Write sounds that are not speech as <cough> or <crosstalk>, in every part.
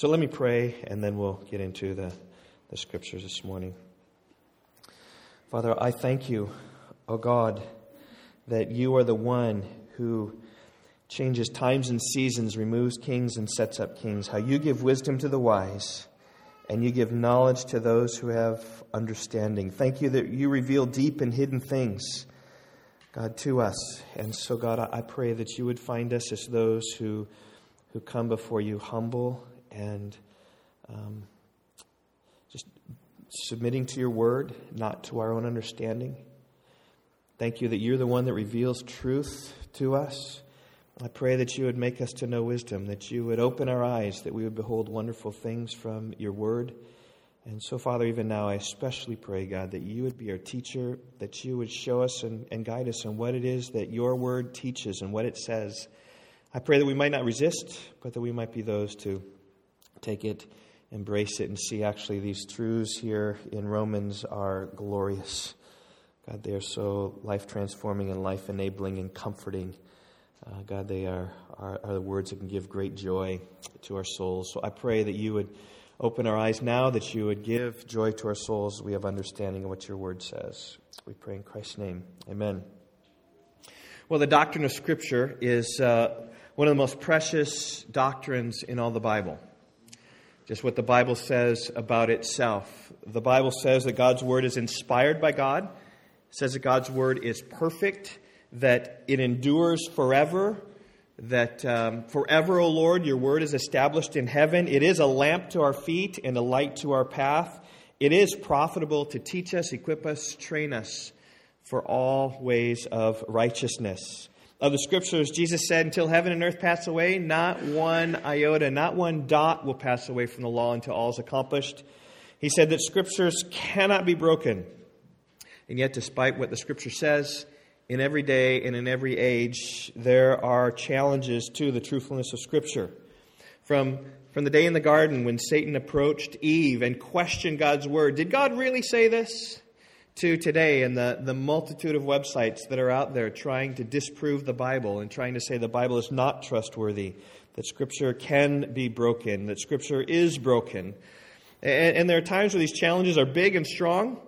So let me pray, and then we'll get into the, the scriptures this morning. Father, I thank you, O oh God, that you are the one who changes times and seasons, removes kings, and sets up kings. How you give wisdom to the wise, and you give knowledge to those who have understanding. Thank you that you reveal deep and hidden things, God, to us. And so, God, I pray that you would find us as those who, who come before you humble and um, just submitting to your word, not to our own understanding. Thank you that you're the one that reveals truth to us. I pray that you would make us to know wisdom, that you would open our eyes, that we would behold wonderful things from your word. And so, Father, even now, I especially pray, God, that you would be our teacher, that you would show us and, and guide us in what it is that your word teaches and what it says. I pray that we might not resist, but that we might be those to take it embrace it and see actually these truths here in Romans are glorious. God, they are so life transforming and life enabling and comforting. Uh, God, they are, are, are the words that can give great joy to our souls. So I pray that you would open our eyes now, that you would give joy to our souls. We have understanding of what your word says. We pray in Christ's name. Amen. Well, the doctrine of Scripture is uh, one of the most precious doctrines in all the Bible just what the Bible says about itself. The Bible says that God's Word is inspired by God, says that God's Word is perfect, that it endures forever, that um, forever, O Lord, your Word is established in heaven. It is a lamp to our feet and a light to our path. It is profitable to teach us, equip us, train us for all ways of righteousness of the scriptures, Jesus said, Until heaven and earth pass away, not one iota, not one dot will pass away from the law until all is accomplished. He said that scriptures cannot be broken. And yet, despite what the scripture says, in every day and in every age, there are challenges to the truthfulness of scripture. From, from the day in the garden when Satan approached Eve and questioned God's word, did God really say this? To today and the, the multitude of websites that are out there trying to disprove the Bible and trying to say the Bible is not trustworthy, that Scripture can be broken, that Scripture is broken. And, and there are times where these challenges are big and strong,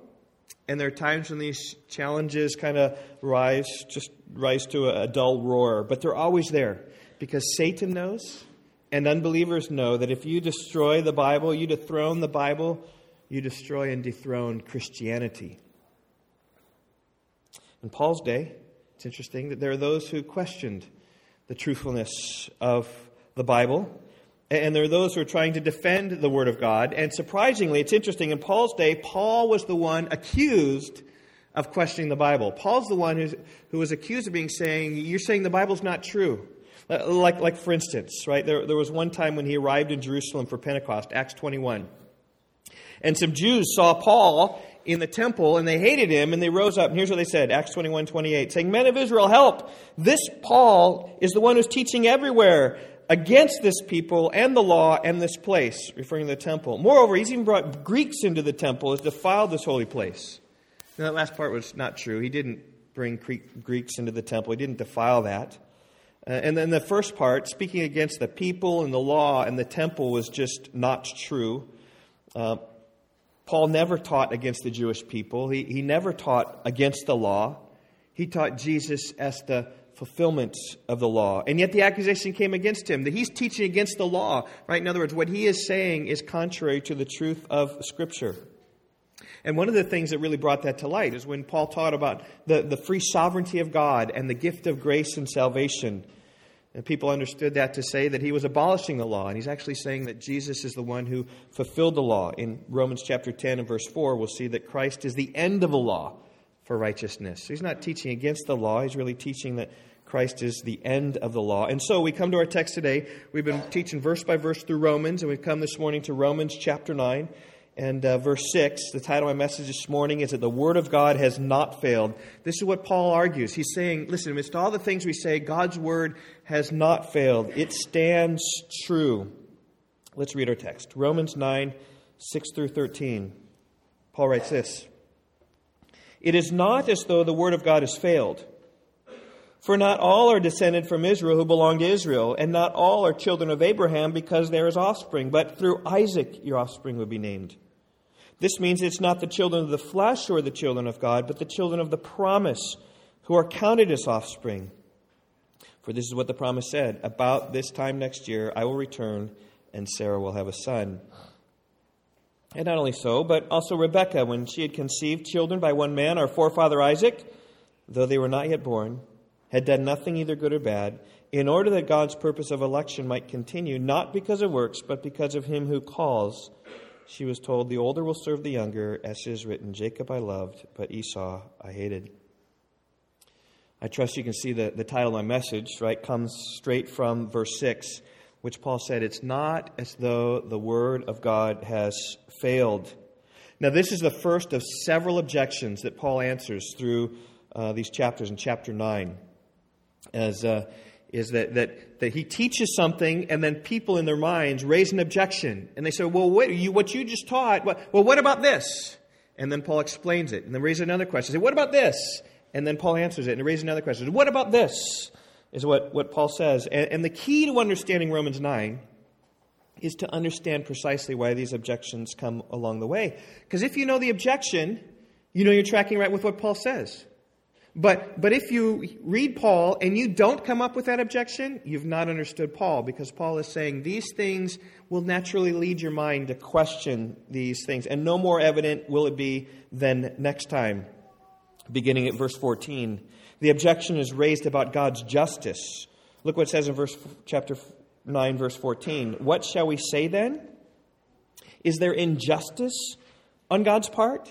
and there are times when these challenges kind of rise, just rise to a, a dull roar, but they're always there because Satan knows and unbelievers know that if you destroy the Bible, you dethrone the Bible, you destroy and dethrone Christianity. In Paul's day, it's interesting that there are those who questioned the truthfulness of the Bible. And there are those who are trying to defend the Word of God. And surprisingly, it's interesting, in Paul's day, Paul was the one accused of questioning the Bible. Paul's the one who's, who was accused of being saying, You're saying the Bible's not true. Uh, like, like for instance, right, there, there was one time when he arrived in Jerusalem for Pentecost, Acts 21. And some Jews saw Paul in the temple and they hated him and they rose up. And here's what they said Acts 21 28, saying, Men of Israel, help! This Paul is the one who's teaching everywhere against this people and the law and this place, referring to the temple. Moreover, he's even brought Greeks into the temple, has defiled this holy place. Now, that last part was not true. He didn't bring Greeks into the temple, he didn't defile that. Uh, and then the first part, speaking against the people and the law and the temple, was just not true. Uh, Paul never taught against the Jewish people, he, he never taught against the law. He taught Jesus as the fulfillment of the law. And yet the accusation came against him that he's teaching against the law, right? In other words, what he is saying is contrary to the truth of Scripture. And one of the things that really brought that to light is when Paul taught about the, the free sovereignty of God and the gift of grace and salvation. And people understood that to say that he was abolishing the law. And he's actually saying that Jesus is the one who fulfilled the law. In Romans chapter 10 and verse 4, we'll see that Christ is the end of the law for righteousness. He's not teaching against the law, he's really teaching that Christ is the end of the law. And so we come to our text today. We've been teaching verse by verse through Romans, and we've come this morning to Romans chapter 9 and uh, verse 6. The title of my message this morning is that the Word of God has not failed. This is what Paul argues. He's saying, listen, amidst all the things we say, God's Word has not failed. It stands true. Let's read our text Romans 9, 6 through 13. Paul writes this It is not as though the Word of God has failed. For not all are descended from Israel who belong to Israel, and not all are children of Abraham because there is offspring, but through Isaac your offspring will be named. This means it's not the children of the flesh are the children of God, but the children of the promise who are counted as offspring. For this is what the promise said About this time next year I will return, and Sarah will have a son. And not only so, but also Rebekah, when she had conceived children by one man, our forefather Isaac, though they were not yet born, had done nothing either good or bad, in order that God's purpose of election might continue, not because of works, but because of him who calls. She was told, The older will serve the younger, as it is written, Jacob I loved, but Esau I hated. I trust you can see the, the title of my message, right, comes straight from verse 6, which Paul said, It's not as though the word of God has failed. Now, this is the first of several objections that Paul answers through uh, these chapters in chapter 9 as, uh, is that, that, that he teaches something and then people in their minds raise an objection. And they say, well, wait, you, what you just taught, what, well, what about this? And then Paul explains it and then raises another question. Say, what about this? And then Paul answers it and raises another question. What about this? Is what, what Paul says. And, and the key to understanding Romans 9 is to understand precisely why these objections come along the way. Because if you know the objection, you know you're tracking right with what Paul says. But, but if you read Paul and you don't come up with that objection, you've not understood Paul because Paul is saying these things will naturally lead your mind to question these things. And no more evident will it be than next time. Beginning at verse 14, the objection is raised about God's justice. Look what it says in verse, chapter 9, verse 14. What shall we say then? Is there injustice on God's part?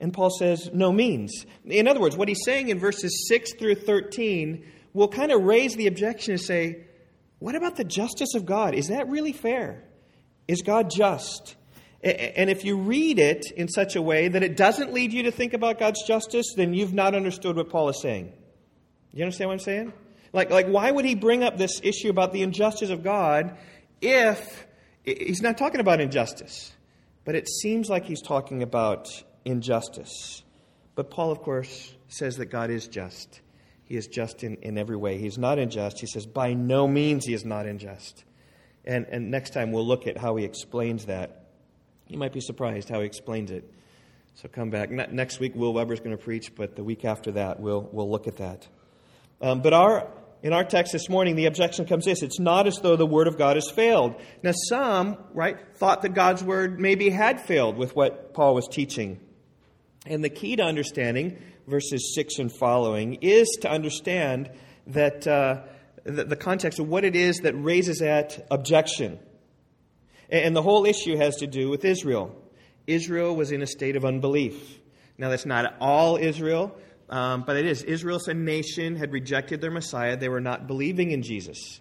And Paul says, no means. In other words, what he's saying in verses 6 through 13 will kind of raise the objection and say, what about the justice of God? Is that really fair? Is God just? And if you read it in such a way that it doesn't lead you to think about God's justice, then you've not understood what Paul is saying. You understand what I'm saying? Like, like why would he bring up this issue about the injustice of God if he's not talking about injustice? But it seems like he's talking about injustice. But Paul, of course, says that God is just. He is just in, in every way. He's not unjust. He says, by no means he is not unjust. And, and next time we'll look at how he explains that. You might be surprised how he explains it. So come back. next week, Will Weber's going to preach, but the week after that, we'll, we'll look at that. Um, but our, in our text this morning, the objection comes this it's not as though the Word of God has failed. Now, some, right, thought that God's Word maybe had failed with what Paul was teaching. And the key to understanding verses 6 and following is to understand that uh, the, the, context of what it is that raises that objection. And, and the whole issue has to do with Israel. Israel was in a state of unbelief. Now, that's not all Israel, um, but it is. Israel as a nation had rejected their Messiah. They were not believing in Jesus,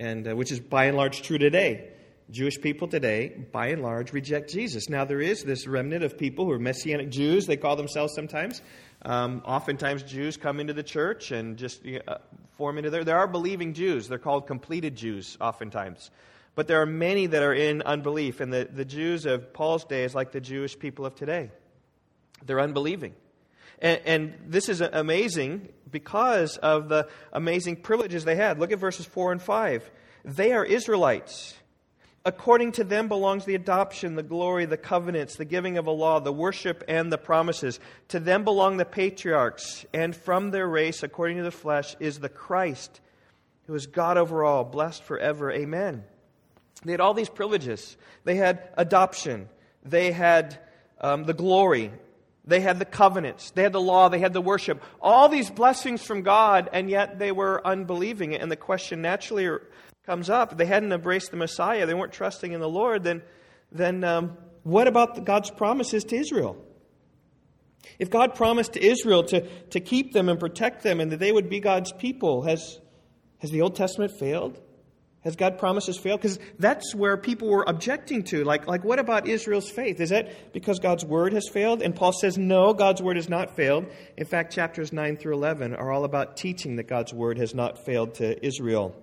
and uh, which is by and large true today. Jewish people today, by and large, reject Jesus. Now, there is this remnant of people who are Messianic Jews, they call themselves sometimes. Um, oftentimes, Jews come into the church and just uh, form into there. There are believing Jews. They're called completed Jews, oftentimes. But there are many that are in unbelief. And the, the Jews of Paul's day is like the Jewish people of today. They're unbelieving. And, and, this is amazing because of the amazing privileges they had. Look at verses 4 and 5. They are Israelites. According to them belongs the adoption, the glory, the covenants, the giving of a law, the worship, and the promises. To them belong the patriarchs, and from their race, according to the flesh, is the Christ, who is God over all, blessed forever. Amen. They had all these privileges. They had adoption, they had um, the glory, they had the covenants, they had the law, they had the worship. All these blessings from God, and yet they were unbelieving. And the question naturally comes up, they hadn't embraced the Messiah, they weren't trusting in the Lord, then, then um, what about God's promises to Israel? If God promised to Israel to, to keep them and protect them and that they would be God's people, has, has the Old Testament failed? Has God promises failed? Because that's where people were objecting to. Like, like, what about Israel's faith? Is that because God's word has failed? And Paul says, no, God's word has not failed. In fact, chapters 9 through 11 are all about teaching that God's word has not failed to Israel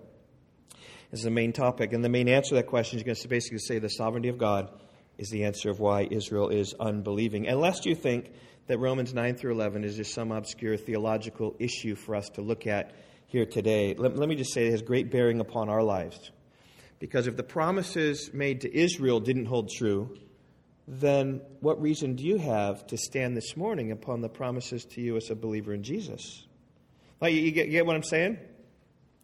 is the main topic. And the main answer to that question is going to basically say the sovereignty of God is the answer of why Israel is unbelieving. Unless you think that Romans 9 through 11 is just some obscure theological issue for us to look at here today, let, let me just say it has great bearing upon our lives. Because if the promises made to Israel didn't hold true, then what reason do you have to stand this morning upon the promises to you as a believer in Jesus? Like, you, get, you get what I'm saying?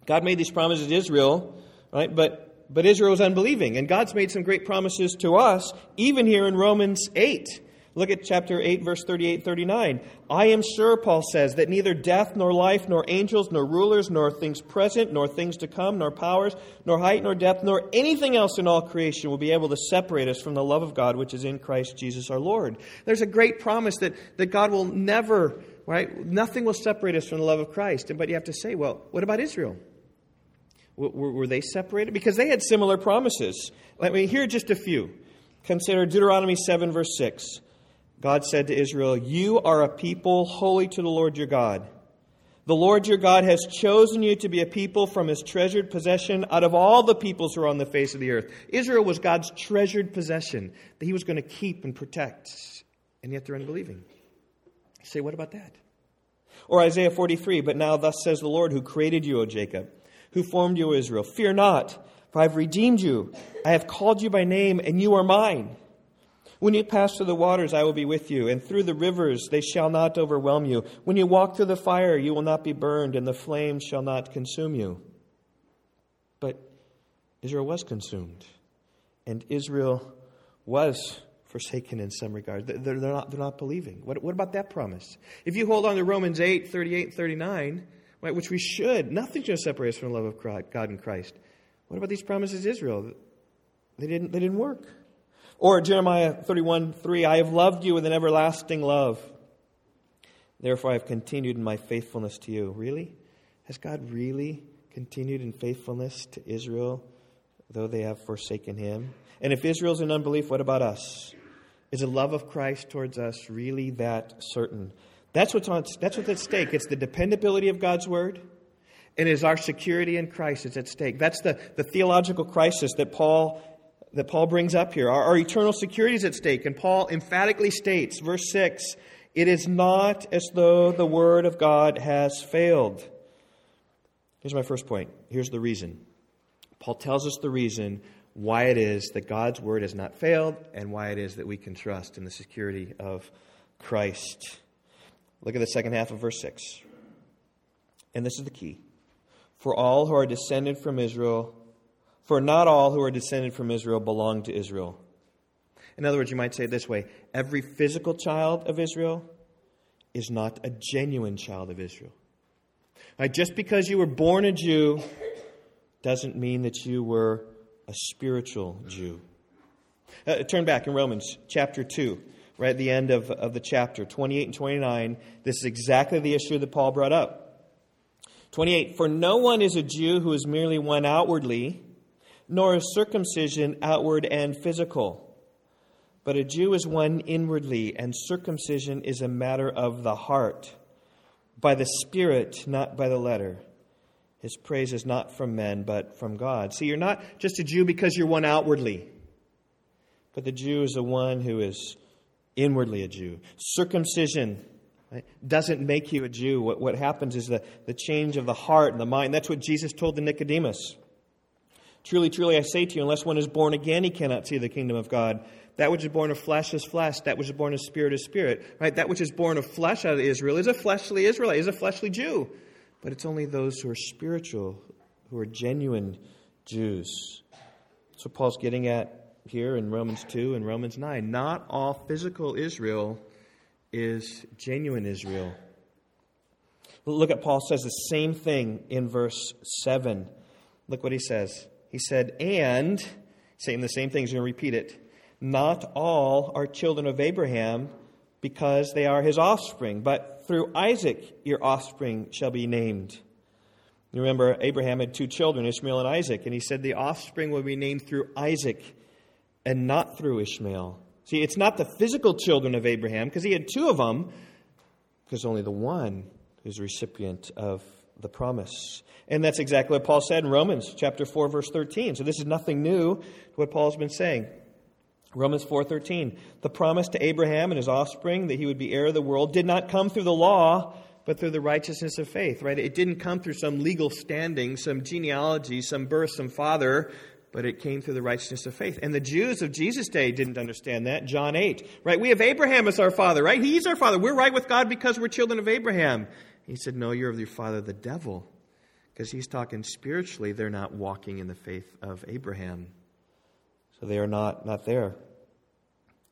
God made these promises to Israel, right? But, but Israel was unbelieving. And God's made some great promises to us, even here in Romans 8. Look at chapter 8, verse 38 39. I am sure, Paul says, that neither death, nor life, nor angels, nor rulers, nor things present, nor things to come, nor powers, nor height, nor depth, nor anything else in all creation will be able to separate us from the love of God which is in Christ Jesus our Lord. There's a great promise that, that God will never, right? Nothing will separate us from the love of Christ. And but you have to say, well, what about Israel? Were, they separated? Because they had similar promises. Let me hear just a few. Consider Deuteronomy 7, verse 6. God said to Israel, You are a people holy to the Lord your God. The Lord your God has chosen you to be a people from his treasured possession out of all the peoples who are on the face of the earth. Israel was God's treasured possession that he was going to keep and protect, and yet they're unbelieving. Say, what about that? Or Isaiah 43, but now thus says the Lord who created you, O Jacob, who formed you, Israel. Fear not, for I have redeemed you. I have called you by name, and you are mine. When you pass through the waters, I will be with you, and through the rivers, they shall not overwhelm you. When you walk through the fire, you will not be burned, and the flames shall not consume you. But Israel was consumed, and Israel was forsaken in some regard. They're, not, they're not believing. What, what about that promise? If you hold on to Romans 8, 38, and 39, right, which we should, nothing's going to separate us from the love of God in Christ. What about these promises Israel? They didn't, they didn't work. Or Jeremiah 31 3, I have loved you with an everlasting love. Therefore, I have continued in my faithfulness to you. Really? Has God really continued in faithfulness to Israel, though they have forsaken him? And if Israel's in unbelief, what about us? Is the love of Christ towards us really that certain? That's what's, on, that's what's at stake. It's the dependability of God's word, and it is our security in Christ that's at stake. That's the, the theological crisis that Paul that Paul brings up here. Our, our eternal security is at stake. And Paul emphatically states, verse 6, it is not as though the word of God has failed. Here's my first point. Here's the reason. Paul tells us the reason why it is that God's word has not failed and why it is that we can trust in the security of Christ. Look at the second half of verse 6. And this is the key. For all who are descended from Israel for not all who are descended from Israel belong to Israel. In other words, you might say it this way every physical child of Israel is not a genuine child of Israel. Right, just because you were born a Jew doesn't mean that you were a spiritual Jew. Uh, turn back in Romans chapter 2, right at the end of, of the chapter, 28 and 29. This is exactly the issue that Paul brought up. 28 For no one is a Jew who is merely one outwardly nor is circumcision outward and physical. But a Jew is one inwardly, and circumcision is a matter of the heart, by the Spirit, not by the letter. His praise is not from men, but from God. See, you're not just a Jew because you're one outwardly, but the Jew is the one who is inwardly a Jew. Circumcision right, doesn't make you a Jew. What, what happens is the, the change of the heart and the mind. That's what Jesus told the Nicodemus. Truly, truly, I say to you, unless one is born again, he cannot see the kingdom of God. That which is born of flesh is flesh. That which is born of spirit is spirit. Right? That which is born of flesh out of Israel is a fleshly Israelite, is a fleshly Jew. But it's only those who are spiritual, who are genuine Jews. So Paul's getting at here in Romans 2 and Romans 9. Not all physical Israel is genuine Israel. Look at Paul says the same thing in verse 7. Look what he says. He said, and, saying the same thing, he's going to repeat it. Not all are children of Abraham because they are his offspring, but through Isaac your offspring shall be named. You remember, Abraham had two children, Ishmael and Isaac, and he said the offspring will be named through Isaac and not through Ishmael. See, it's not the physical children of Abraham, because he had two of them, because only the one is recipient of the promise. And that's exactly what Paul said in Romans chapter 4 verse 13. So this is nothing new to what Paul's been saying. Romans 4:13. The promise to Abraham and his offspring that he would be heir of the world did not come through the law, but through the righteousness of faith, right? It didn't come through some legal standing, some genealogy, some birth, some father, but it came through the righteousness of faith. And the Jews of Jesus' day didn't understand that. John 8, right? We have Abraham as our father, right? He's our father. We're right with God because we're children of Abraham. He said, No, you're of your father, the devil. Because he's talking spiritually, they're not walking in the faith of Abraham. So they are not, not there.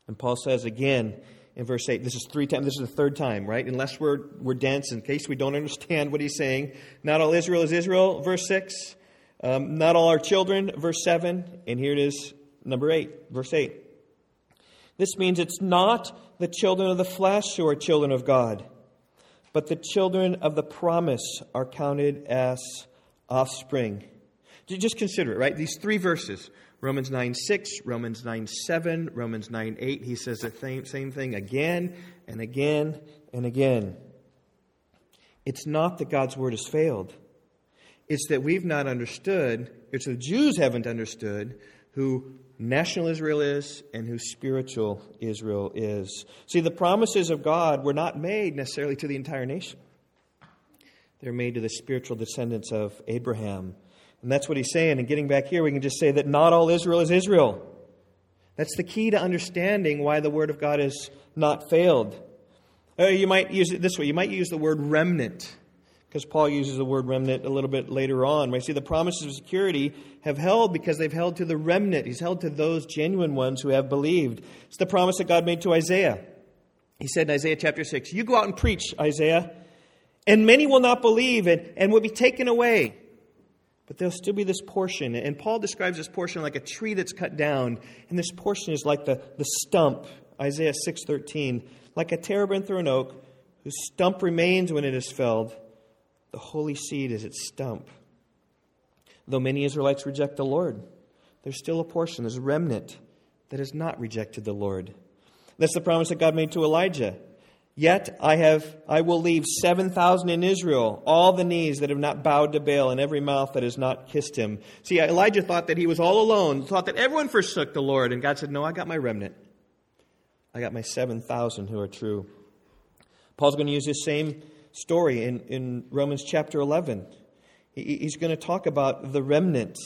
And Paul says again in verse 8, this is three times, this is the third time, right? Unless we're, we're dense, in case we don't understand what he's saying. Not all Israel is Israel, verse 6. Um, not all our children, verse 7. And here it is, number 8, verse 8. This means it's not the children of the flesh who are children of God but the children of the promise are counted as offspring. Just consider it, right? These three verses Romans 9 6, Romans 9 7, Romans 9 8. He says the same, same thing again and again and again. It's not that God's word has failed, it's that we've not understood, it's the Jews haven't understood who national Israel is and who spiritual Israel is. See, the promises of God were not made necessarily to the entire nation, they're made to the spiritual descendants of Abraham. And that's what he's saying. And getting back here, we can just say that not all Israel is Israel. That's the key to understanding why the Word of God has not failed. Uh, you might use it this way you might use the word remnant because Paul uses the word remnant a little bit later on. Right? See, the promises of security have held because they've held to the remnant. He's held to those genuine ones who have believed. It's the promise that God made to Isaiah. He said in Isaiah chapter 6, You go out and preach, Isaiah, and many will not believe and, and will be taken away. But there'll still be this portion. And Paul describes this portion like a tree that's cut down. And this portion is like the, the stump, Isaiah 6.13, like a terebinth or an oak, whose stump remains when it is felled the holy seed is its stump. Though many Israelites reject the Lord, there's still a portion, there's a remnant that has not rejected the Lord. That's the promise that God made to Elijah. Yet I have I will leave seven thousand in Israel, all the knees that have not bowed to Baal, and every mouth that has not kissed him. See, Elijah thought that he was all alone, thought that everyone forsook the Lord, and God said, No, I got my remnant. I got my seven thousand who are true. Paul's going to use this same story in, in Romans chapter 11. He, he's going to talk about the remnant.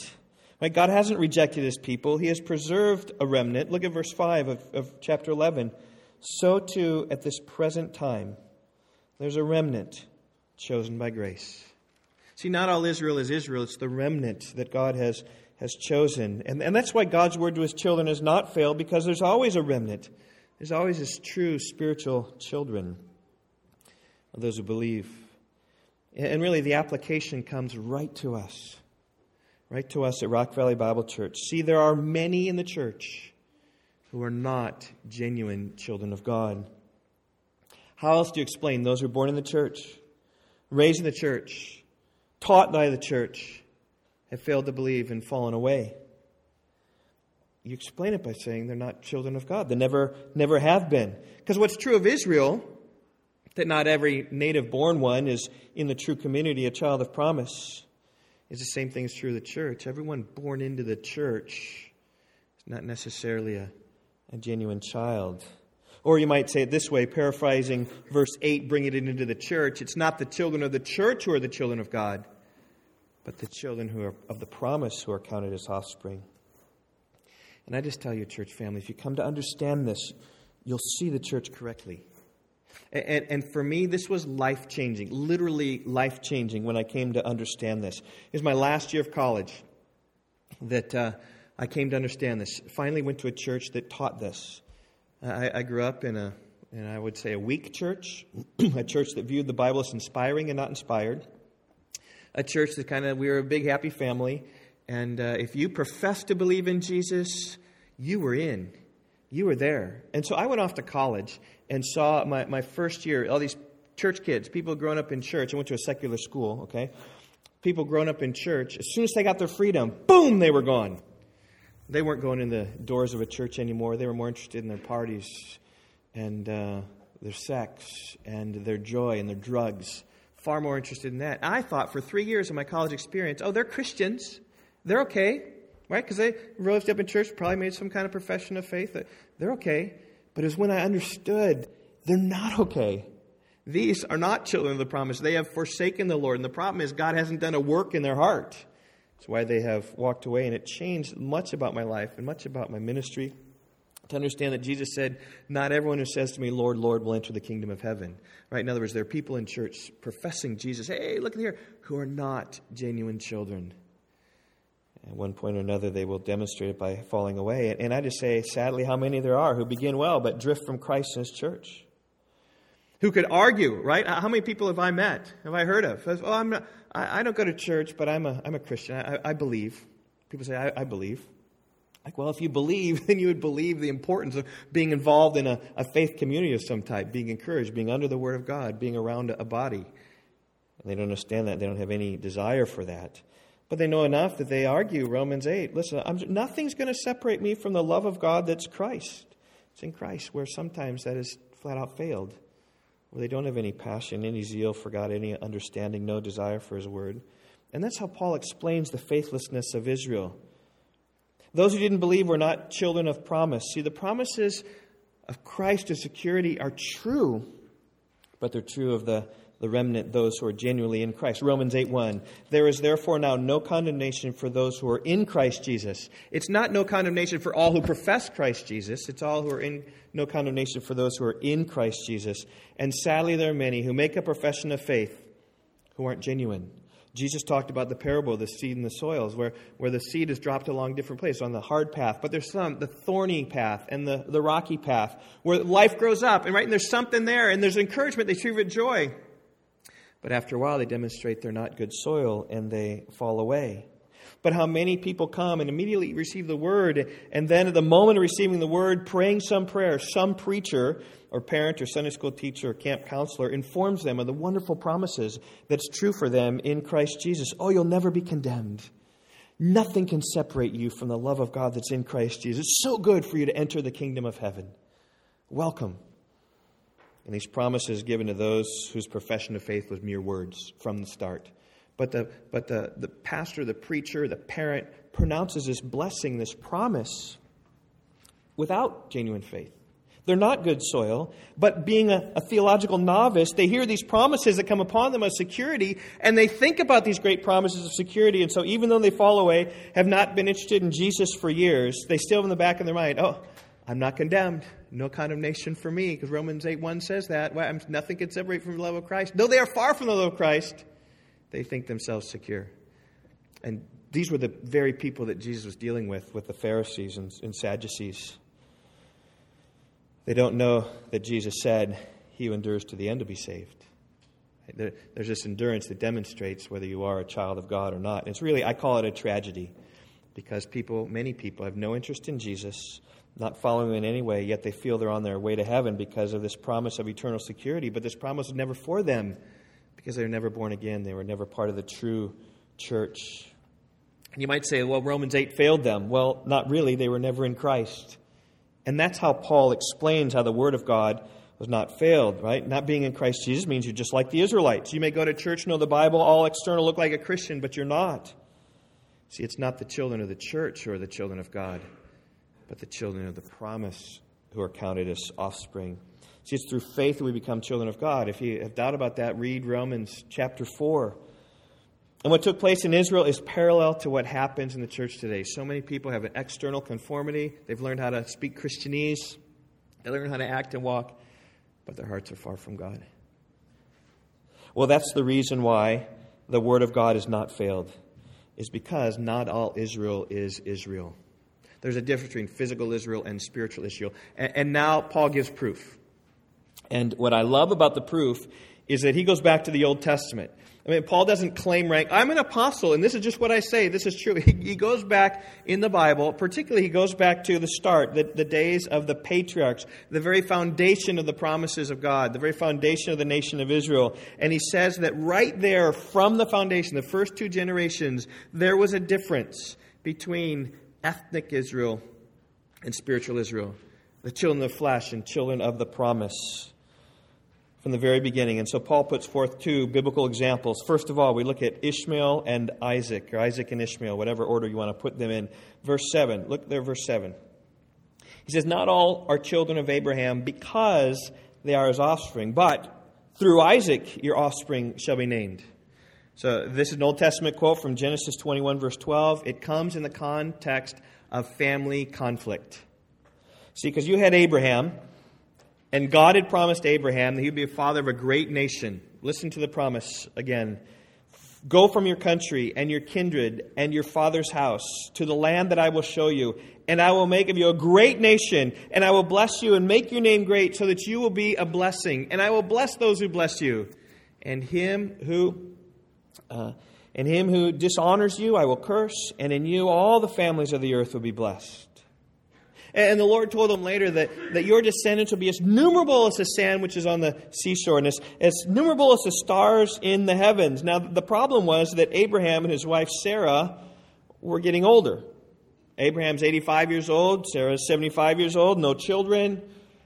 Right? God hasn't rejected his people, he has preserved a remnant. Look at verse 5 of, of chapter 11. So too, at this present time, there's a remnant chosen by grace. See, not all Israel is Israel, it's the remnant that God has, has chosen. And, and that's why God's word to his children has not failed, because there's always a remnant. There's always his true spiritual children of those who believe. And really, the application comes right to us, right to us at Rock Valley Bible Church. See, there are many in the church who are not genuine children of God. How else do you explain those who are born in the church, raised in the church, taught by the church, have failed to believe and fallen away? You explain it by saying they're not children of God. They never, never have been. Because what's true of Israel that not every native born one is in the true community a child of promise is the same thing is true of the church. Everyone born into the church is not necessarily a, a genuine child. Or you might say it this way, paraphrasing verse 8, bringing it into the church. It's not the children of the church who are the children of God, but the children who are of the promise who are counted as offspring. And I just tell you, church family, if you come to understand this, you'll see the church correctly. And, and for me, this was life changing, literally life changing when I came to understand this. It was my last year of college that uh, I came to understand this. Finally, went to a church that taught this. I, I grew up in a, and I would say, a weak church, <clears throat> a church that viewed the Bible as inspiring and not inspired, a church that kind of, we were a big, happy family. And uh, if you profess to believe in Jesus, you were in. You were there. And so I went off to college and saw my, my first year, all these church kids, people growing up in church. I went to a secular school, okay? People growing up in church, as soon as they got their freedom, boom, they were gone. They weren't going in the doors of a church anymore. They were more interested in their parties and uh, their sex and their joy and their drugs. Far more interested in that. I thought for three years of my college experience, oh, they're Christians. They're okay, right? Because they rose up in church, probably made some kind of profession of faith. that They're okay. But it was when I understood they're not okay. These are not children of the promise. They have forsaken the Lord. And the problem is, God hasn't done a work in their heart. That's why they have walked away. And it changed much about my life and much about my ministry to understand that Jesus said, Not everyone who says to me, Lord, Lord, will enter the kingdom of heaven. Right? In other words, there are people in church professing Jesus, hey, look at here, who are not genuine children. At one point or another, they will demonstrate it by falling away. And I just say, sadly, how many there are who begin well but drift from Christ and His church. Who could argue, right? How many people have I met? Have I heard of? Oh, I'm not, I, I don't go to church, but I'm a, I'm a Christian. I, I believe. People say, I, I believe. Like, well, if you believe, <laughs> then you would believe the importance of being involved in a, a faith community of some type, being encouraged, being under the Word of God, being around a body. They don't understand that. They don't have any desire for that. But they know enough that they argue Romans 8. Listen, I'm, nothing's going to separate me from the love of God that's Christ. It's in Christ, where sometimes that is flat out failed. Where they don't have any passion, any zeal for God, any understanding, no desire for His Word. And that's how Paul explains the faithlessness of Israel. Those who didn't believe were not children of promise. See, the promises of Christ as security are true, but they're true of the, the remnant, those who are genuinely in Christ. Romans 8 1. There is therefore now no condemnation for those who are in Christ Jesus. It's not no condemnation for all who profess Christ Jesus, it's all who are in no condemnation for those who are in Christ Jesus. And sadly, there are many who make a profession of faith who aren't genuine. Jesus talked about the parable of the seed and the soils, where, where the seed is dropped along different places on the hard path, but there's some, the thorny path and the, the rocky path, where life grows up, and right, and there's something there, and there's encouragement, they treat with joy. But after a while, they demonstrate they're not good soil, and they fall away. But how many people come and immediately receive the word, and then at the moment of receiving the word, praying some prayer, some preacher or parent or Sunday school teacher or camp counselor informs them of the wonderful promises that's true for them in Christ Jesus. Oh, you'll never be condemned. Nothing can separate you from the love of God that's in Christ Jesus. It's so good for you to enter the kingdom of heaven. Welcome. And these promises given to those whose profession of faith was mere words from the start. But the, but the, the pastor, the preacher, the parent pronounces this blessing, this promise, without genuine faith. They're not good soil, but being a, a, theological novice, they hear these promises that come upon them of security, and they think about these great promises of security. And so, even though they fall away, have not been interested in Jesus for years, they still have in the back of their mind, oh, I'm not condemned. No condemnation for me, because Romans 8 1 says that. Well, nothing can separate from the love of Christ. Though they are far from the love of Christ, they think themselves secure. And these were the very people that Jesus was dealing with, with the Pharisees and, and Sadducees. They don't know that Jesus said, He who endures to the end will be saved. There's this endurance that demonstrates whether you are a child of God or not. It's really, I call it a tragedy because people, many people, have no interest in Jesus, not following him in any way, yet they feel they're on their way to heaven because of this promise of eternal security. But this promise is never for them because they were never born again. They were never part of the true church. And you might say, well, Romans 8 failed them. Well, not really. They were never in Christ. And that's how Paul explains how the Word of God was not failed, right? Not being in Christ Jesus means you're just like the Israelites. You may go to church, know the Bible, all external, look like a Christian, but you're not. See, it's not the children of the church who are the children of God, but the children of the promise who are counted as offspring. See, it's through faith that we become children of God. If you have doubt about that, read Romans chapter 4. And what took place in Israel is parallel to what happens in the church today. So many people have an external conformity. They've learned how to speak Christianese, they learn how to act and walk, but their hearts are far from God. Well, that's the reason why the Word of God has not failed, is because not all Israel is Israel. There's a difference between physical Israel and spiritual Israel. And, and now Paul gives proof. And what I love about the proof is that he goes back to the Old Testament. I mean, Paul doesn't claim rank. I'm an apostle, and this is just what I say. This is true. <laughs> He, he goes back in the Bible, particularly, he goes back to the start, the, the days of the patriarchs, the very foundation of the promises of God, the very foundation of the nation of Israel. And he says that right there, from the foundation, the first two generations, there was a difference between ethnic Israel and spiritual Israel, the children of the flesh and children of the promise from the very beginning. And so Paul puts forth two biblical examples. First of all, we look at Ishmael and Isaac, or Isaac and Ishmael, whatever order you want to put them in. Verse 7. Look there, verse 7. He says, Not all are children of Abraham because they are his offspring, but Through Isaac, your offspring shall be named. So, this is an Old Testament quote from Genesis 21, verse 12. It comes in the context of family conflict. See, because you had Abraham, and God had promised Abraham that he would be a father of a great nation. Listen to the promise again. Go from your country and your kindred and your father's house to the land that I will show you, and I will make of you a great nation, and I will bless you and make your name great, so that you will be a blessing. And I will bless those who bless you, and him who uh, and him who dishonors you I will curse, and in you all the families of the earth will be blessed. And the Lord told him later that, that your descendants will be as numerable as the sand which is on the seashore, and as, as numerable as the stars in the heavens. Now, the problem was that Abraham and his wife Sarah were getting older. Abraham's 85 years old, Sarah's 75 years old, no children.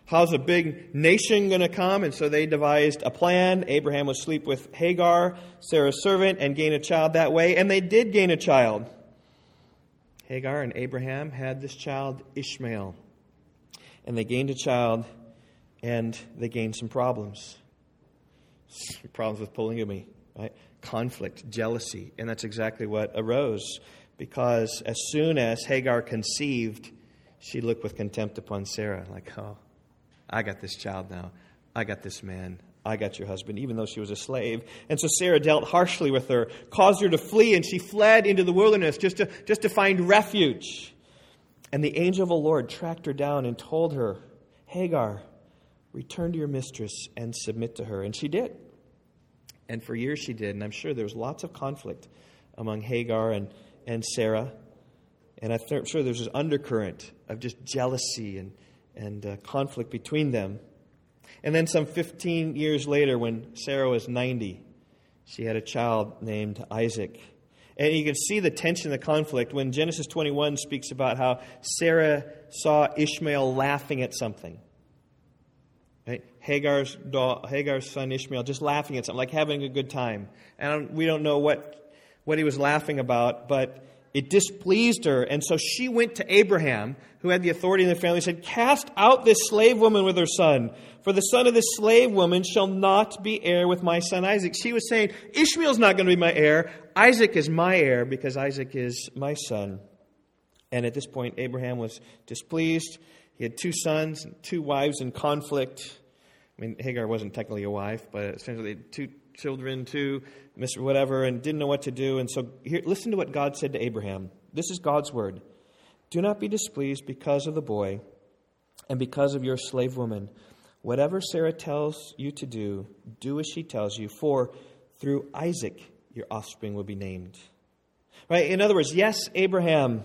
How's a big nation going to come? And so they devised a plan. Abraham would sleep with Hagar, Sarah's servant, and gain a child that way. And they did gain a child. Hagar and Abraham had this child, Ishmael. And they gained a child, and they gained some problems. <laughs> Problems with polygamy, right? Conflict, jealousy. And that's exactly what arose. Because as soon as Hagar conceived, she looked with contempt upon Sarah, like, oh, I got this child now. I got this man. I got your husband, even though she was a slave. And so Sarah dealt harshly with her, caused her to flee, and she fled into the wilderness just to, just to find refuge. And the angel of the Lord tracked her down and told her, Hagar, return to your mistress and submit to her. And she did. And for years she did. And I'm sure there was lots of conflict among Hagar and, and Sarah. And I'm sure there's this undercurrent of just jealousy and, and uh, conflict between them. And then, some 15 years later, when Sarah was 90, she had a child named Isaac. And you can see the tension, the conflict, when Genesis 21 speaks about how Sarah saw Ishmael laughing at something. Right? Hagar's, Hagar's son Ishmael just laughing at something, like having a good time. And we don't know what, what he was laughing about, but it displeased her. And so she went to Abraham, who had the authority in the family, and said, Cast out this slave woman with her son, for the son of this slave woman shall not be heir with my son Isaac. She was saying, Ishmael's not going to be my heir. Isaac is my heir because Isaac is my son. And at this point, Abraham was displeased. He had two sons, and two wives in conflict. I mean, Hagar wasn't technically a wife, but essentially two children, two Mr. Whatever, and didn't know what to do. And so, here, listen to what God said to Abraham. This is God's word. Do not be displeased because of the boy and because of your slave woman. Whatever Sarah tells you to do, do as she tells you, for through Isaac your offspring will be named. Right? In other words, yes, Abraham,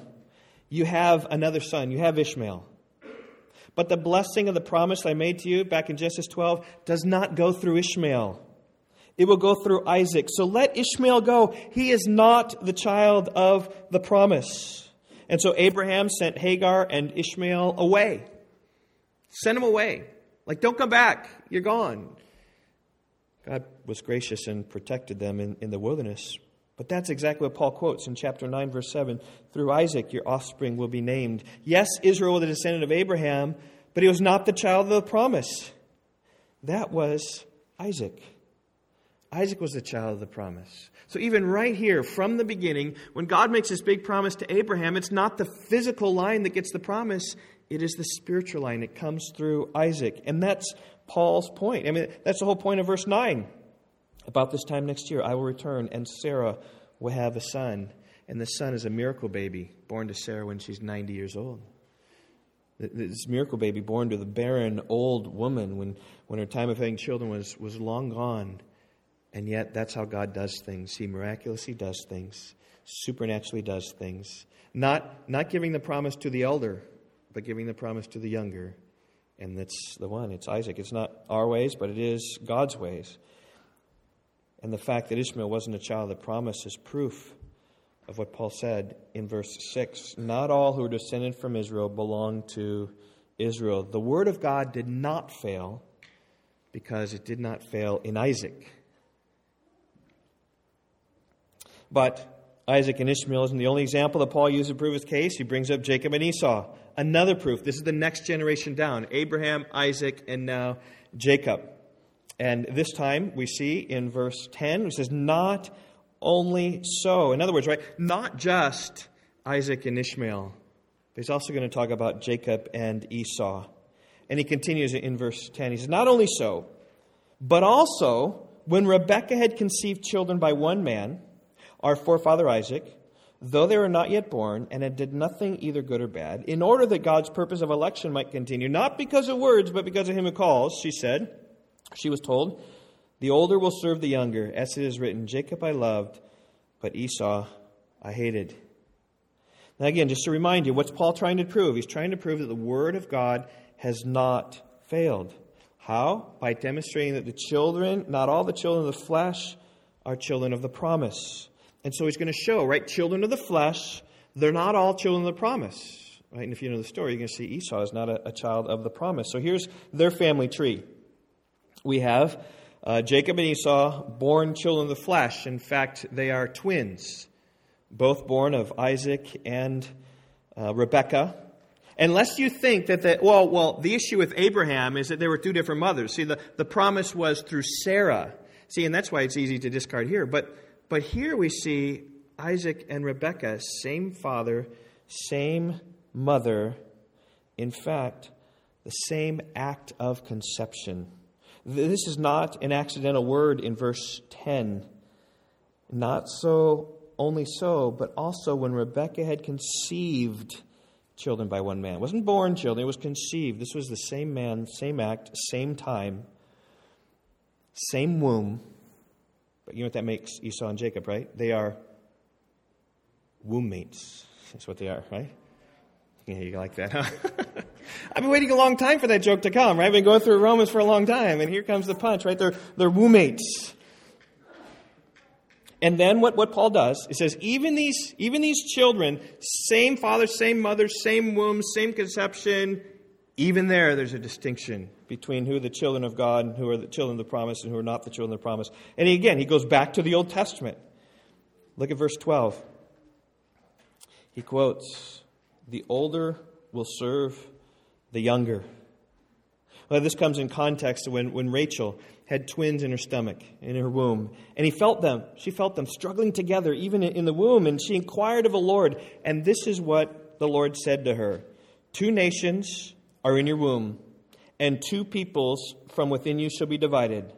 you have another son, you have Ishmael. But the blessing of the promise I made to you back in Genesis 12 does not go through Ishmael. It will go through Isaac. So let Ishmael go. He is not the child of the promise. And so Abraham sent Hagar and Ishmael away. Send them away. Like, don't come back. You're gone. God was gracious and protected them in, in the wilderness. But that's exactly what Paul quotes in chapter 9, verse 7. Through Isaac, your offspring will be named. Yes, Israel a descendant of Abraham, but he was not the child of the promise. That was Isaac. Isaac was the child of the promise. So, even right here, from the beginning, when God makes this big promise to Abraham, it's not the physical line that gets the promise, it is the spiritual line. It comes through Isaac. And that's Paul's point. I mean, that's the whole point of verse 9. About this time next year, I will return, and Sarah will have a son. And the son is a miracle baby born to Sarah when she's 90 years old. This miracle baby born to the barren old woman when, when her time of having children was, was long gone. And yet, that's how God does things. He miraculously does things, supernaturally does things. Not, not giving the promise to the elder, but giving the promise to the younger. And that's the one. It's Isaac. It's not our ways, but it is God's ways. And the fact that Ishmael wasn't a child of the promise is proof of what Paul said in verse 6. Not all who are descended from Israel belong to Israel. The word of God did not fail because it did not fail in Isaac. But Isaac and Ishmael isn't the only example that Paul uses to prove his case. He brings up Jacob and Esau. Another proof. This is the next generation down Abraham, Isaac, and now Jacob. And this time we see in verse 10, it says, Not only so. In other words, right, not just Isaac and Ishmael, but he's also going to talk about Jacob and Esau. And he continues in verse 10. He says, Not only so, but also when Rebekah had conceived children by one man, our forefather Isaac, though they were not yet born, and had did nothing either good or bad, in order that God's purpose of election might continue, not because of words, but because of him who calls, she said, she was told, The older will serve the younger, as it is written, Jacob I loved, but Esau I hated. Now, again, just to remind you, what's Paul trying to prove? He's trying to prove that the Word of God has not failed. How? By demonstrating that the children, not all the children of the flesh, are children of the promise. And so he's going to show, right? Children of the flesh, they're not all children of the promise. Right? And if you know the story, you're going to see Esau is not a, a child of the promise. So here's their family tree. We have uh, Jacob and Esau, born children of the flesh. In fact, they are twins, both born of Isaac and uh, Rebekah. Unless you think that the, well, well, the issue with Abraham is that there were two different mothers. See, the, the promise was through Sarah. See, and that's why it's easy to discard here. But, but here we see Isaac and Rebekah, same father, same mother. In fact, the same act of conception. This is not an accidental word in verse 10. Not so, only so, but also when Rebekah had conceived children by one man. It wasn't born children, it was conceived. This was the same man, same act, same time, same womb. But you know what that makes Esau and Jacob, right? They are womb mates. That's what they are, right? Yeah, you like that, huh? <laughs> I've been waiting a long time for that joke to come, right? I've been going through Romans for a long time, and here comes the punch, right? They're, they're womb mates. And then what, what Paul does, he says, even these, even these children, same father, same mother, same womb, same conception, even there, there's a distinction between who are the children of God and who are the children of the promise and who are not the children of the promise. And again, he goes back to the Old Testament. Look at verse 12. He quotes, The older will serve the younger. Well, this comes in context when, when Rachel had twins in her stomach, in her womb. And he felt them. She felt them struggling together, even in the womb. And she inquired of the Lord. And this is what the Lord said to her Two nations are in your womb, and two peoples from within you shall be divided.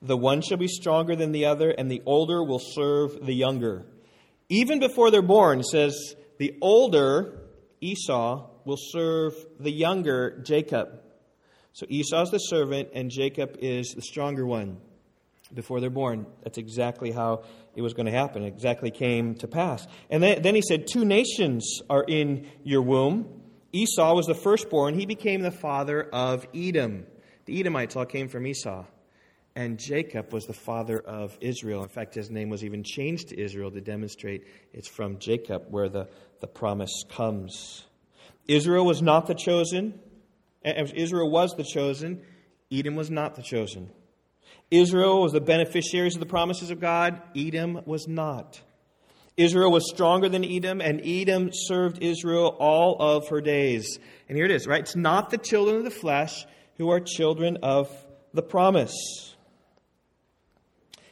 The one shall be stronger than the other, and the older will serve the younger. Even before they're born, says, the older, Esau, will serve the younger, Jacob. So Esau's the servant, and Jacob is the stronger one before they're born. That's exactly how it was going to happen. It exactly came to pass. And then, then he said, Two nations are in your womb. Esau was the firstborn. He became the father of Edom. The Edomites all came from Esau. And Jacob was the father of Israel. In fact, his name was even changed to Israel to demonstrate it's from Jacob where the, the promise comes. Israel was not the chosen. Israel was the chosen, Edom was not the chosen. Israel was the beneficiaries of the promises of God, Edom was not. Israel was stronger than Edom, and Edom served Israel all of her days. And here it is, right? It's not the children of the flesh who are children of the promise.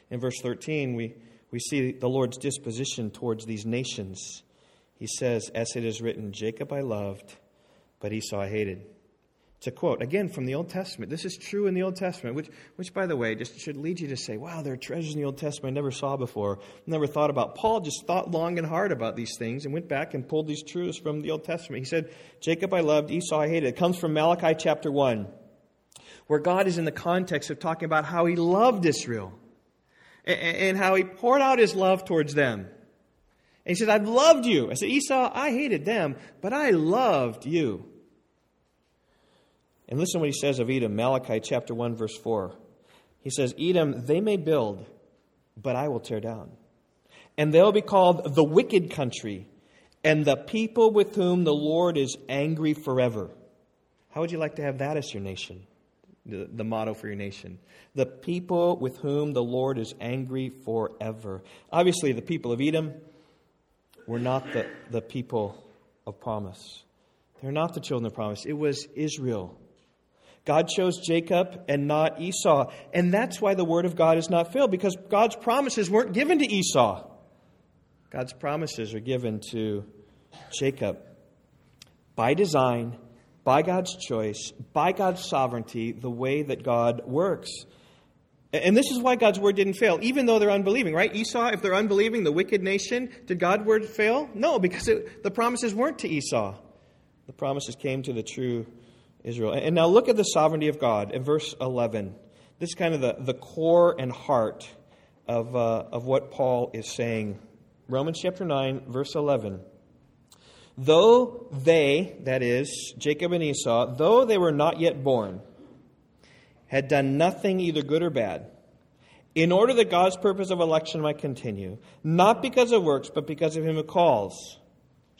In verse 13, we, we see the Lord's disposition towards these nations. He says, As it is written, Jacob I loved, but Esau I hated. A quote, again, from the Old Testament. This is true in the Old Testament, which, which, by the way, just should lead you to say, wow, there are treasures in the Old Testament I never saw before, never thought about. Paul just thought long and hard about these things and went back and pulled these truths from the Old Testament. He said, Jacob I loved, Esau I hated. It comes from Malachi chapter 1, where God is in the context of talking about how he loved Israel and, and how he poured out his love towards them. And he said, I've loved you. I said, Esau, I hated them, but I loved you. And listen what he says of Edom, Malachi chapter 1, verse 4. He says, Edom, they may build, but I will tear down. And they'll be called the wicked country, and the people with whom the Lord is angry forever. How would you like to have that as your nation? The, the motto for your nation. The people with whom the Lord is angry forever. Obviously, the people of Edom were not the, the people of promise. They're not the children of promise. It was Israel God chose Jacob and not Esau. And that's why the word of God is not filled, because God's promises weren't given to Esau. God's promises are given to Jacob by design, by God's choice, by God's sovereignty, the way that God works. And this is why God's word didn't fail, even though they're unbelieving, right? Esau, if they're unbelieving, the wicked nation, did God's word fail? No, because it, the promises weren't to Esau. The promises came to the true Israel. And now look at the sovereignty of God in verse 11. This is kind of the, the core and heart of, uh, of what Paul is saying. Romans chapter 9, verse 11. Though they, that is, Jacob and Esau, though they were not yet born, had done nothing either good or bad, in order that God's purpose of election might continue, not because of works, but because of him who calls.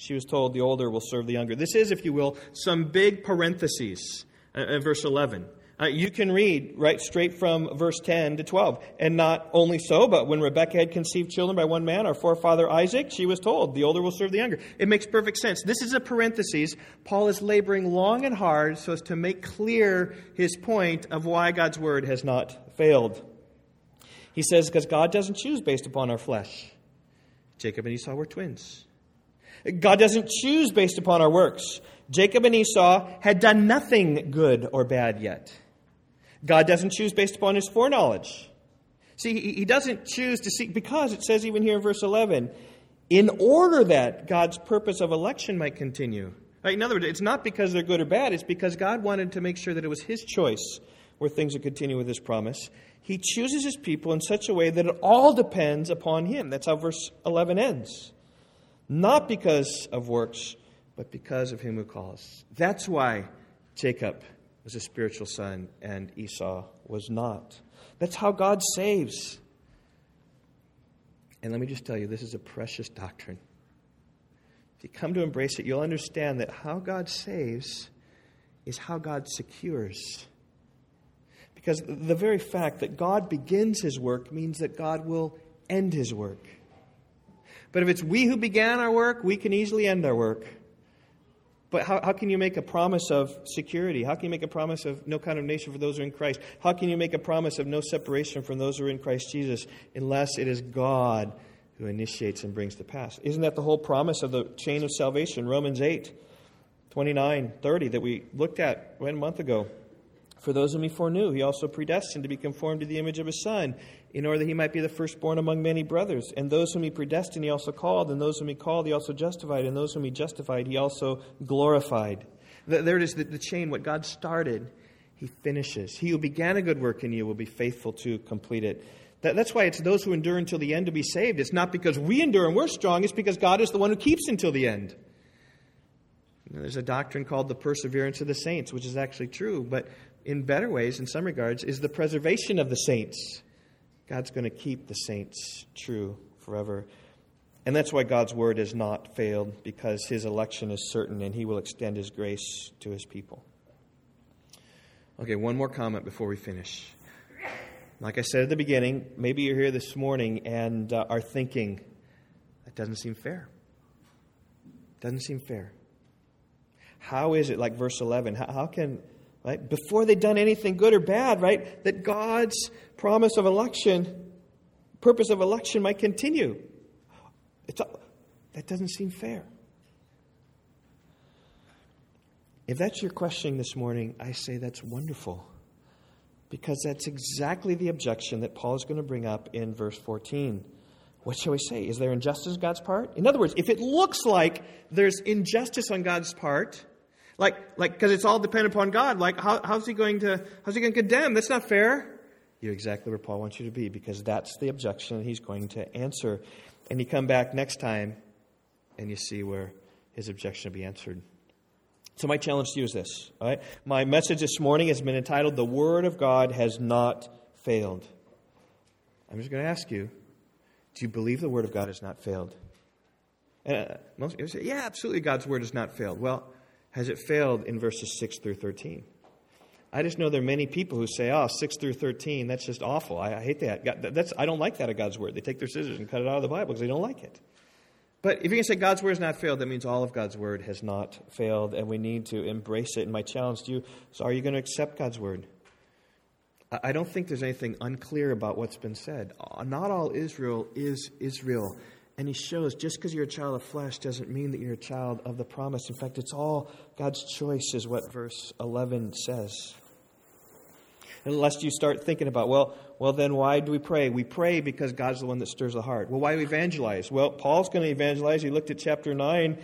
She was told the older will serve the younger. This is, if you will, some big parentheses in uh, uh, verse 11. Uh, you can read right straight from verse 10 to 12. And not only so, but when Rebekah had conceived children by one man, our forefather Isaac, she was told, the older will serve the younger. It makes perfect sense. This is a parenthesis. Paul is laboring long and hard so as to make clear his point of why God's word has not failed. He says, because God doesn't choose based upon our flesh. Jacob and Esau were twins. God doesn't choose based upon our works. Jacob and Esau had done nothing good or bad yet. God doesn't choose based upon his foreknowledge. See, he doesn't choose to seek, because it says even here in verse 11, in order that God's purpose of election might continue. Right? In other words, it's not because they're good or bad, it's because God wanted to make sure that it was his choice where things would continue with his promise. He chooses his people in such a way that it all depends upon him. That's how verse 11 ends not because of works, but because of him who calls. That's why Jacob was a spiritual son and Esau was not. That's how God saves. And let me just tell you, this is a precious doctrine. If you come to embrace it, you'll understand that how God saves is how God secures. Because the very fact that God begins his work means that God will end his work. But if it's we who began our work, we can easily end our work. But how, how can you make a promise of security? How can you make a promise of no condemnation for those who are in Christ? How can you make a promise of no separation from those who are in Christ Jesus unless it is God who initiates and brings to pass? Isn't that the whole promise of the chain of salvation? Romans 8, 29, 30 that we looked at one month ago. For those whom he foreknew, he also predestined to be conformed to the image of his Son, in order that he might be the firstborn among many brothers. And those whom he predestined, he also called. And those whom he called, he also justified. And those whom he justified, he also glorified. There it is, the, chain. What God started, he finishes. He who began a good work in you will be faithful to complete it. That, that's why it's those who endure until the end to be saved. It's not because we endure and we're strong, it's because God is the one who keeps until the end. There's a doctrine called the perseverance of the saints, which is actually true, but in better ways, in some regards, is the preservation of the saints. God's going to keep the saints true forever. And that's why God's word has not failed, because his election is certain and he will extend his grace to his people. Okay, one more comment before we finish. Like I said at the beginning, maybe you're here this morning and uh, are thinking, that doesn't seem fair. Doesn't seem fair. How is it, like verse 11, how, how can right? Before they'd done anything good or bad, right? That God's promise of election, purpose of election might continue. It's, that doesn't seem fair. If that's your question this morning, I say that's wonderful. Because that's exactly the objection that Paul is going to bring up in verse 14. What shall we say? Is there injustice on God's part? In other words, if it looks like there's injustice on God's part, like, like, because it's all dependent upon God. Like, how, how's he going to, how's he going to condemn? That's not fair. You're exactly where Paul wants you to be because that's the objection he's going to answer. And you come back next time and you see where his objection will be answered. So my challenge to you is this, all right? My message this morning has been entitled The Word of God Has Not Failed. I'm just going to ask you, do you believe the Word of God has not failed? Uh, most people say, yeah, absolutely, God's Word has not failed. Well, has it failed in verses 6 through 13? I just know there are many people who say, oh, 6 through 13, that's just awful. I, I hate that. That's, I don't like that of God's Word. They take their scissors and cut it out of the Bible because they don't like it. But if you're going to say God's word has not failed, that means all of God's word has not failed, and we need to embrace it. And my challenge to you is are you going to accept God's word? I don't think there's anything unclear about what's been said. Not all Israel is Israel. And he shows just because you're a child of flesh doesn't mean that you're a child of the promise. In fact, it's all God's choice, is what verse 11 says. Unless you start thinking about, well, well, then why do we pray? We pray because God's the one that stirs the heart. Well, why do we evangelize? Well, Paul's going to evangelize. He looked at chapter 9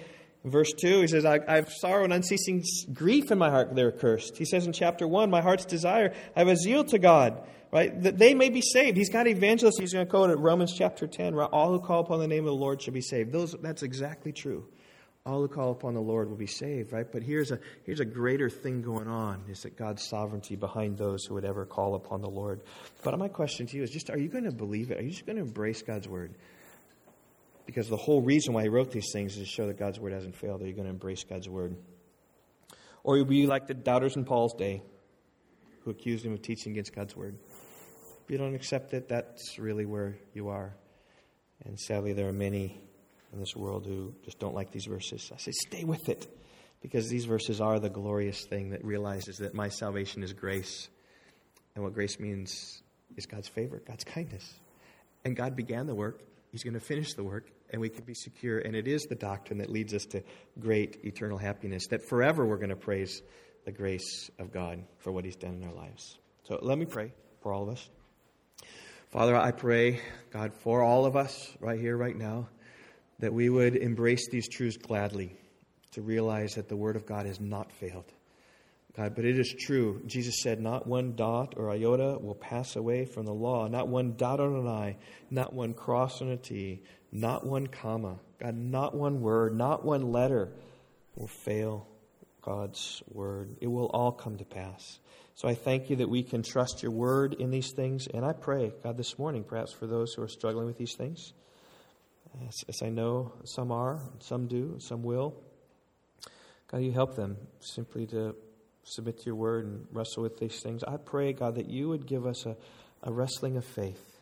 Verse 2, he says, I, I, have sorrow and unceasing grief in my heart, they're cursed. He says in chapter 1, My heart's desire, I have a zeal to God, right? That they may be saved. He's got evangelists, he's going to quote it, Romans chapter 10, all who call upon the name of the Lord shall be saved. Those, that's exactly true. All who call upon the Lord will be saved, right? But here's a, here's a greater thing going on, is that God's sovereignty behind those who would ever call upon the Lord. But my question to you is just, are you going to believe it? Are you just going to embrace God's word? Because the whole reason why he wrote these things is to show that God's word hasn't failed. Are you going to embrace God's word? Or you'll be like the doubters in Paul's day who accused him of teaching against God's word. If you don't accept it, that's really where you are. And sadly, there are many in this world who just don't like these verses. I say, stay with it. Because these verses are the glorious thing that realizes that my salvation is grace. And what grace means is God's favor, God's kindness. And God began the work, He's going to finish the work, and we can be secure. And it is the doctrine that leads us to great eternal happiness, that forever we're going to praise the grace of God for what He's done in our lives. So let me pray for all of us. Father, I pray, God, for all of us right here, right now, that we would embrace these truths gladly, to realize that the Word of God has not failed. God, but it is true. Jesus said, Not one dot or iota will pass away from the law, not one dot on an I, not one cross on a T, not one comma. God, not one word, not one letter will fail God's word. It will all come to pass. So I thank you that we can trust your word in these things. And I pray, God, this morning, perhaps for those who are struggling with these things, as, as I know some are, some do, some will, God, you help them simply to submit to your word and wrestle with these things. I pray, God, that you would give us a, a wrestling of faith.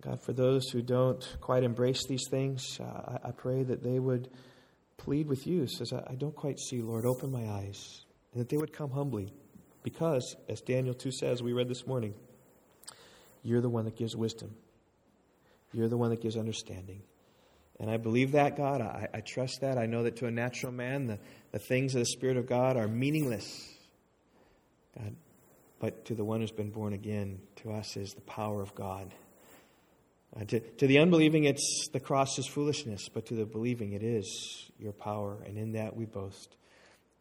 God, for those who don't quite embrace these things, uh, I, I, pray that they would plead with you, says, I, I don't quite see, Lord, open my eyes. And that they would come humbly. Because, as Daniel 2 says, we read this morning, you're the one that gives wisdom. You're the one that gives understanding. And I believe that, God. I, I, trust that. I know that to a natural man, the, the things of the Spirit of God are meaningless. God, but to the one who's been born again, to us is the power of God. Uh, to, to the unbelieving, it's the cross is foolishness, but to the believing, it is your power. And in that we boast.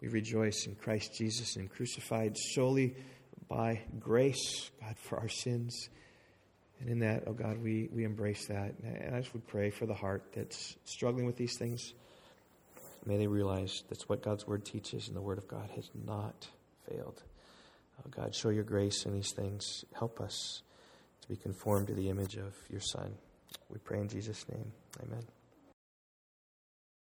We rejoice in Christ Jesus and crucified solely by grace, God, for our sins. And in that, oh God, we, we embrace that. And I just would pray for the heart that's struggling with these things. May they realize that's what God's Word teaches, and the Word of God has not failed. Oh God, show your grace in these things. Help us to be conformed to the image of your Son. We pray in Jesus' name. Amen.